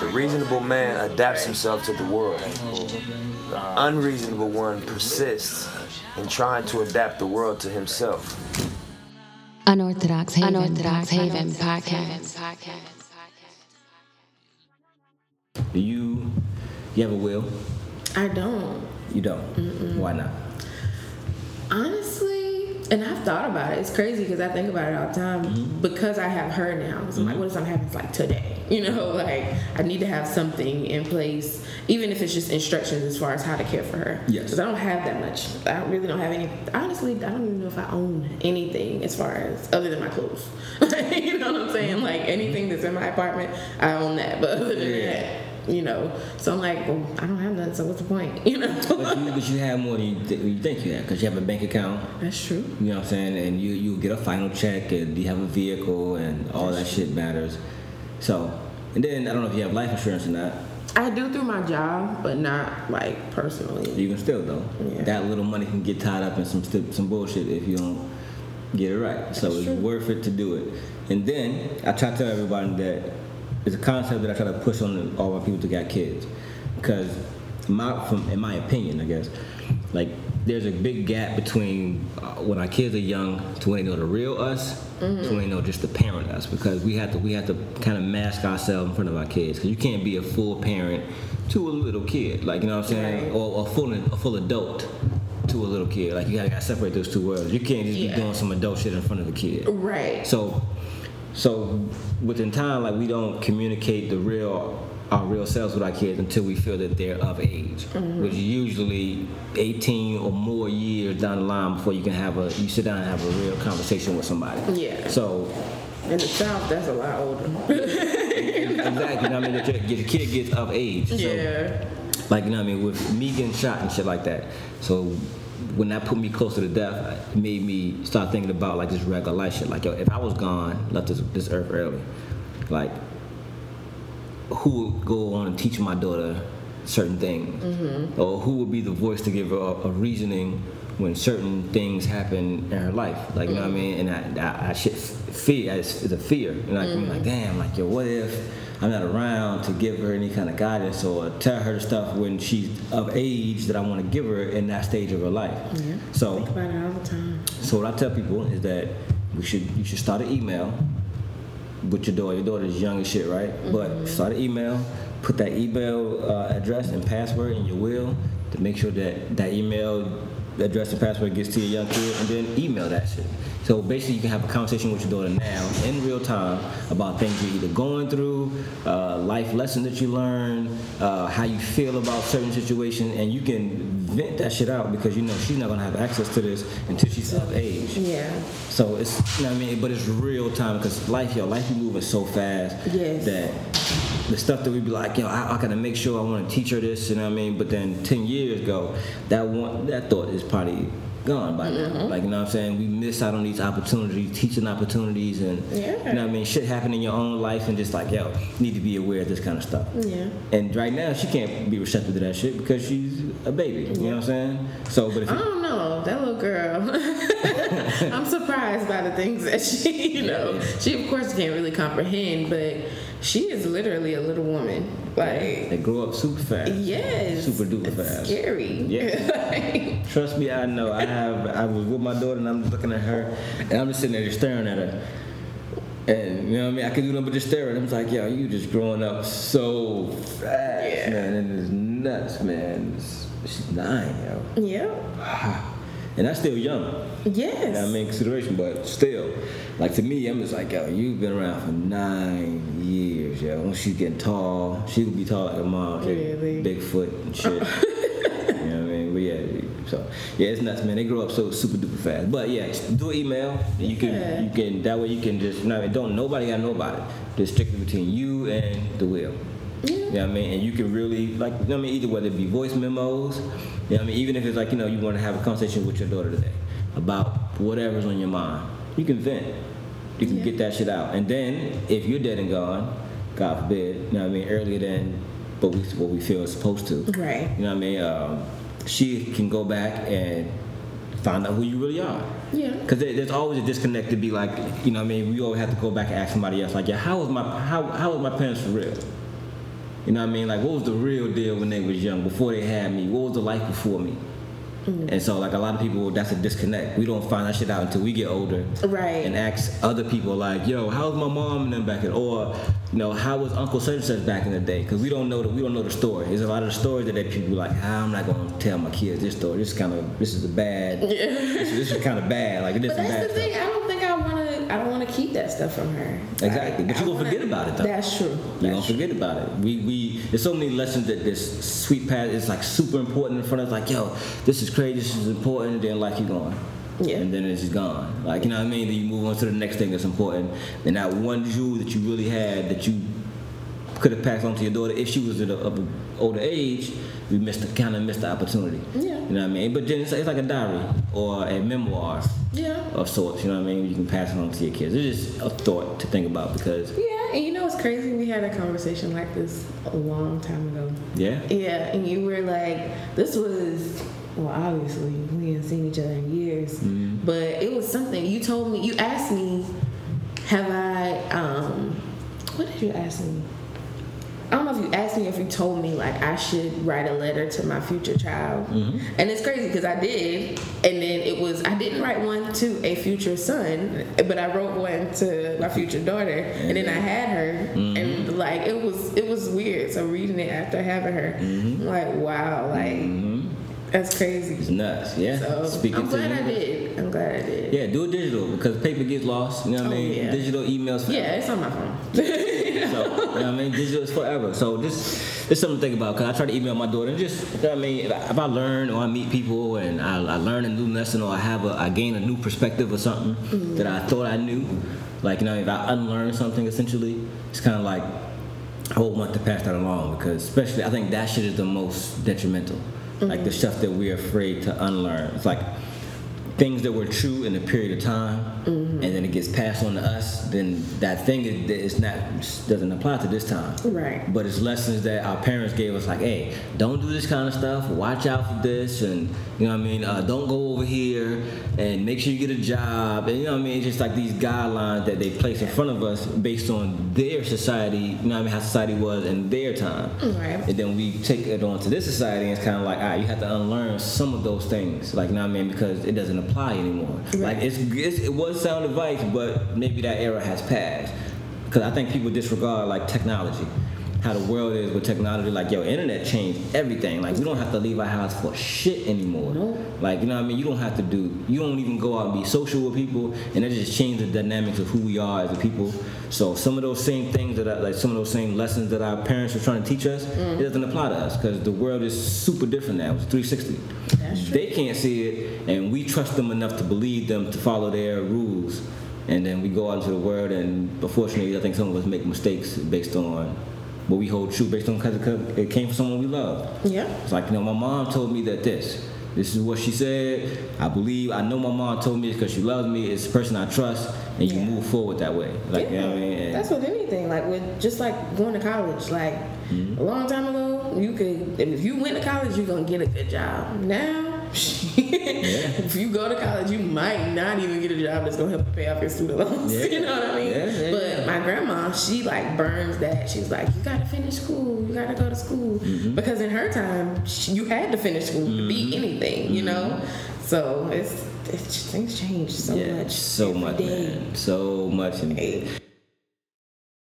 The reasonable man adapts himself to the world. The unreasonable one persists in trying to adapt the world to himself. Unorthodox Haven, Unorthodox Haven podcast. Do you you have a will? I don't. You don't. Why not? Honestly, and I've thought about it. It's crazy because I think about it all the time Mm-hmm. because I have her now. 'Cause I'm like, what if something happens like today? You know, like I need to have something in place, even if it's just instructions as far as how to care for her. Yes. Because I don't have that much. I really don't have any. Honestly, I don't even know if I own anything as far as other than my clothes. you know what I'm saying? Like anything that's in my apartment, I own that. But other than Yeah. that, you know. So I'm like, well, I don't have nothing. So what's the point? You know. But you, but you have more than you, th- you think you have because you have a bank account. That's true. You know what I'm saying? And you you get a final check and you have a vehicle and all that shit matters. So, and then I don't know if you have life insurance or not. I do through my job, but not like personally. You can still though. Yeah. That little money can get tied up in some st- some bullshit if you don't get it right. So it's true. worth it to do it. And then I try to tell everybody that it's a concept that I try to push on all my people to got kids, because my from in my opinion, I guess, like there's a big gap between uh, when our kids are young to when they know the real us to when they know just the parent us. Because we have to we have to kind of mask ourselves in front of our kids. Because you can't be a full parent to a little kid. Like you know what I'm saying? Right. or a full a full adult to a little kid. Like you gotta, gotta separate those two worlds. You can't just Yeah. be doing some adult shit in front of a kid. Right. so, so within time, like we don't communicate the real our real selves with our kids until we feel that they're of age, mm-hmm. which is usually 18 or more years down the line before you can have a you sit down and have a real conversation with somebody. Yeah. So In the South, that's a lot older. exactly, I mean, that your, your kid gets of age. So, yeah. like you know what I mean with me getting shot and shit like that. So when that put me closer to death, it made me start thinking about like this regular life shit. Like yo, if I was gone, left this this earth early, like who would go on and teach my daughter certain things, mm-hmm. or who would be the voice to give her a, a reasoning when certain things happen in her life, like you know what I mm-hmm. mean, and I, I, I shit fear, it's, it's a fear, and like I'm like damn, like yo, what if I'm not around to give her any kind of guidance or tell her stuff when she's of age that I want to give her in that stage of her life. Yeah. So, Think about it all the time. so what I tell people is that we should you should start an email with your daughter. Your daughter's young as shit, right? Mm-hmm. But start an email, put that email uh, address and password in your will to make sure that that email address and password gets to your young kid, and then email that shit. So basically, you can have a conversation with your daughter now in real time about things you're either going through, uh, life lessons that you learn, uh, how you feel about certain situations, and you can vent that shit out because you know she's not gonna have access to this until she's of age. Yeah. So it's, you know what I mean? But it's real time because life, yo, life be moving so fast Yes. that the stuff that we'd be like, yo, I, I gotta make sure I want to teach her this, you know what I mean? But then ten years ago, that one, that thought is probably gone by now. Mm-hmm. Like, you know what I'm saying? We miss out on these opportunities, teaching opportunities, and Yeah. you know what I mean? Shit happen in your own life, and just like, yo, you need to be aware of this kind of stuff. Yeah. And right now, she can't be receptive to that shit because she's a baby. You know what I'm saying? So, but if I don't know. That little girl. Surprised by the things that she, you know, she of course can't really comprehend, but she is literally a little woman. Like, they grow up super fast. yes. Super duper fast. Scary. Yeah. Like, Trust me, I know. I have. I was with my daughter, and I'm looking at her, and I'm just sitting there just staring at her. And you know what I mean? I could do nothing but just stare at her. I'm like, yo, you just growing up so fast, Yeah. man. And it's nuts, man. It's, she's nine, yo. yeah. And that's still young. Yes. I mean, consideration, but still, like to me, I'm just like, yo, you've been around for nine years, yo. When she's getting tall, she could be tall like her mom? Really? Bigfoot and shit. you know what I mean? But yeah, so yeah, it's nuts, man. They grow up so super duper fast. But yeah, do an email. You can, Yeah. you can. That way, you can just, you know, what I mean? don't nobody got nobody. Just strictly between you and the will. Yeah. You know what I mean? And you can really, like, you know what I mean? Either whether it be voice memos, you know what I mean? Even if it's like, you know, you want to have a conversation with your daughter today about whatever's on your mind, you can vent. You can Yeah. get that shit out. And then, if you're dead and gone, God forbid, you know what I mean? Earlier than what we, what we feel is supposed to. Right. You know what I mean? Um, she can go back and find out who you really are. Yeah. Because there's always a disconnect to be like, you know what I mean? We always have to go back and ask somebody else, like, yeah, how was my, how, how was my parents for real? You know what I mean? Like, what was the real deal when they was young, before they had me? What was the life before me? And so, like a lot of people, that's a disconnect. We don't find that shit out until we get older, Right. And ask other people, like, "Yo, how was my mom and them back in?" Or, you know, how was Uncle such and such back in the day? Because we don't know the we don't know the story. There's a lot of the stories that, that people like. Ah, I'm not gonna tell my kids this story. This kind of this is a bad. This, this is kind of bad. Like this But is that's bad. the thing. I don't think I want to. I don't want to keep that stuff from her. Exactly. But I you gonna forget about it, though. That's true. You don't That's true. forget about it. We we there's so many lessons that this sweet path is like super important in front of us. Like yo, this is crazy. This is important. And then like you're going. Yeah. And then it's just gone. Like you know what I mean. Then you move on to the next thing that's important. And that one jewel that you really had that you could have passed on to your daughter if she was at an older age, we missed the, kind of missed the opportunity. Yeah. You know what I mean? But then it's, it's like a diary or a memoir Yeah. of sorts. You know what I mean? You can pass it on to your kids. It's just a thought to think about because Yeah, and you know what's crazy? We had a conversation like this a long time ago. yeah. Yeah, and you were like, this was, well, obviously, we hadn't seen each other in years, Mm-hmm. but it was something. You told me, you asked me, have I, um, what did you ask me? I don't know if you asked me if you told me like I should write a letter to my future child, Mm-hmm. and it's crazy because I did, and then it was I didn't write one to a future son, but I wrote one to my future daughter, and then I had her, Mm-hmm. and like it was it was weird. So reading it after having her, Mm-hmm. Like wow, like that's crazy. It's nuts. Yeah. So Speaking I'm to glad you. I did. I'm glad I did. Yeah, do it digital because paper gets lost. You know what I Oh, mean? yeah. Digital emails forever. Yeah, it's on my phone. You know what I mean? Digital is forever. So this, this is something to think about because I try to email my daughter and just, you know I mean? If I, if I learn or I meet people and I, I learn a new lesson or I have a, I gain a new perspective or something Mm-hmm. that I thought I knew, like, you know, if I unlearn something essentially, it's kind of like I would want to pass that along because especially I think that shit is the most detrimental. Like the stuff that we're afraid to unlearn. It's like things that were true in a period of time and then it gets passed on to us, then that thing is, is not doesn't apply to this time. Right. But it's lessons that our parents gave us, like, hey, don't do this kind of stuff. Watch out for this, and you know what I mean. Uh, don't go over here, and make sure you get a job. And you know what I mean. It's just like these guidelines that they place in front of us based on their society. You know what I mean? How society was in their time. Right. And then we take it on to this society, and it's kind of like, ah, you have to unlearn some of those things, like, you know what I mean, because it doesn't apply anymore. Like, it's, it's it was sound advice, but maybe that era has passed. Because I think people disregard like technology, how the world is with technology. Like, yo, internet changed everything. Like, we don't have to leave our house for shit anymore. Nope. Like, you know what I mean? You don't have to do. You don't even go out and be social with people, and it just changed the dynamics of who we are as a people. So some of those same things that, I, like some of those same lessons that our parents were trying to teach us, mm. it doesn't apply to us because the world is super different now. It's 360. That's true. They can't see it, and we trust them enough to believe them to follow their rules. And then we go out into the world, and unfortunately, I think some of us make mistakes based on what we hold true, based on because it came from someone we love. Yeah. It's like, you know, my mom told me that this. This is what she said. I believe, I know my mom told me because she loves me. It's a person I trust, and you Yeah. move forward that way. Like, you know what I mean? And- That's with anything. Like with just like going to college. Like Mm-hmm. a long time ago, you could and if you went to college, you're gonna get a good job. Now, if you go to college, you might not even get a job that's gonna help you pay off your student loans. Yeah. you know what I mean? Yeah, she like burns that. She's like, you gotta finish school. You gotta go to school Mm-hmm. because in her time, she, you had to finish school to be anything. You know. So it's, it's things change so yeah, much. so much, day. man. So much. Hey.